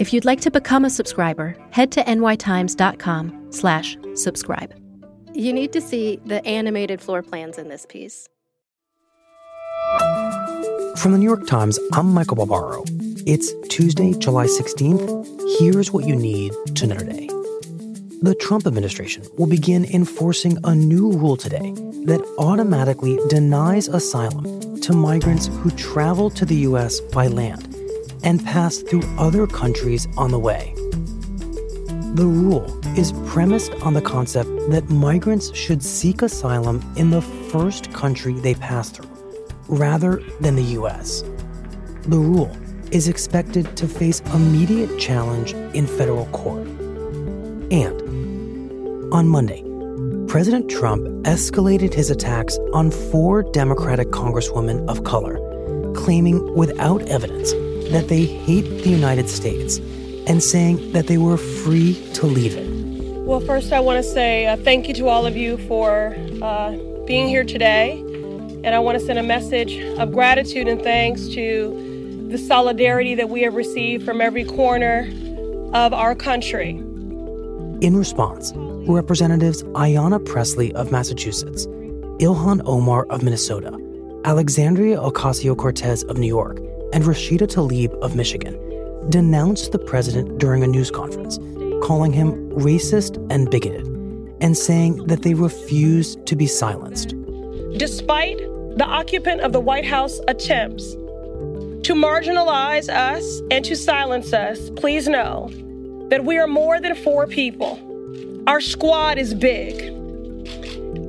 If you'd like to become a subscriber, head to nytimes.com slash subscribe. You need to see the animated floor plans in this piece. From the New York Times, I'm Michael Barbaro. It's Tuesday, July 16th. Here's what you need to know today. The Trump administration will begin enforcing a new rule today that automatically denies asylum to migrants who travel to the U.S. by land and pass through other countries on the way. The rule is premised on the concept that migrants should seek asylum in the first country they pass through, rather than the U.S. The rule is expected to face immediate challenge in federal court. And on Monday, President Trump escalated his attacks on four Democratic congresswomen of color, claiming without evidence that they hate the United States and saying that they were free to leave it. Well, first, I want to say uh, thank you to all of you for uh, being here today. And I want to send a message of gratitude and thanks to the solidarity that we have received from every corner of our country. In response, Representatives Ayanna Pressley of Massachusetts, Ilhan Omar of Minnesota, Alexandria Ocasio Cortez of New York, and Rashida Tlaib of Michigan denounced the president during a news conference, calling him racist and bigoted, and saying that they refuse to be silenced. Despite the occupant of the White House attempts to marginalize us and to silence us, please know that we are more than four people. Our squad is big.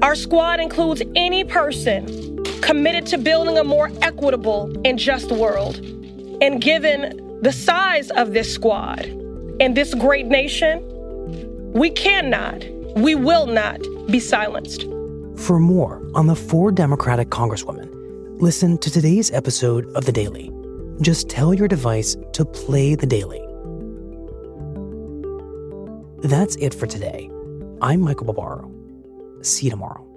Our squad includes any person committed to building a more equitable and just world. And given the size of this squad and this great nation, we cannot, we will not be silenced. For more on the four Democratic Congresswomen, listen to today's episode of The Daily. Just tell your device to play The Daily. That's it for today. I'm Michael Barbaro. See you tomorrow.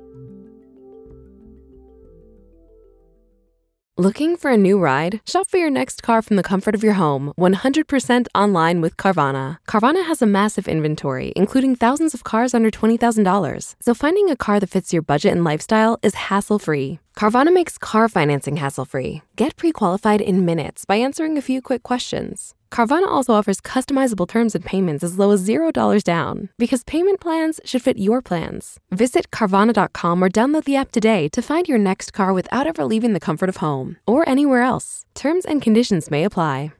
Looking for a new ride? Shop for your next car from the comfort of your home, 100% online with Carvana. Carvana has a massive inventory, including thousands of cars under $20,000. So finding a car that fits your budget and lifestyle is hassle free. Carvana makes car financing hassle free. Get pre qualified in minutes by answering a few quick questions. Carvana also offers customizable terms and payments as low as $0 down because payment plans should fit your plans. Visit Carvana.com or download the app today to find your next car without ever leaving the comfort of home or anywhere else. Terms and conditions may apply.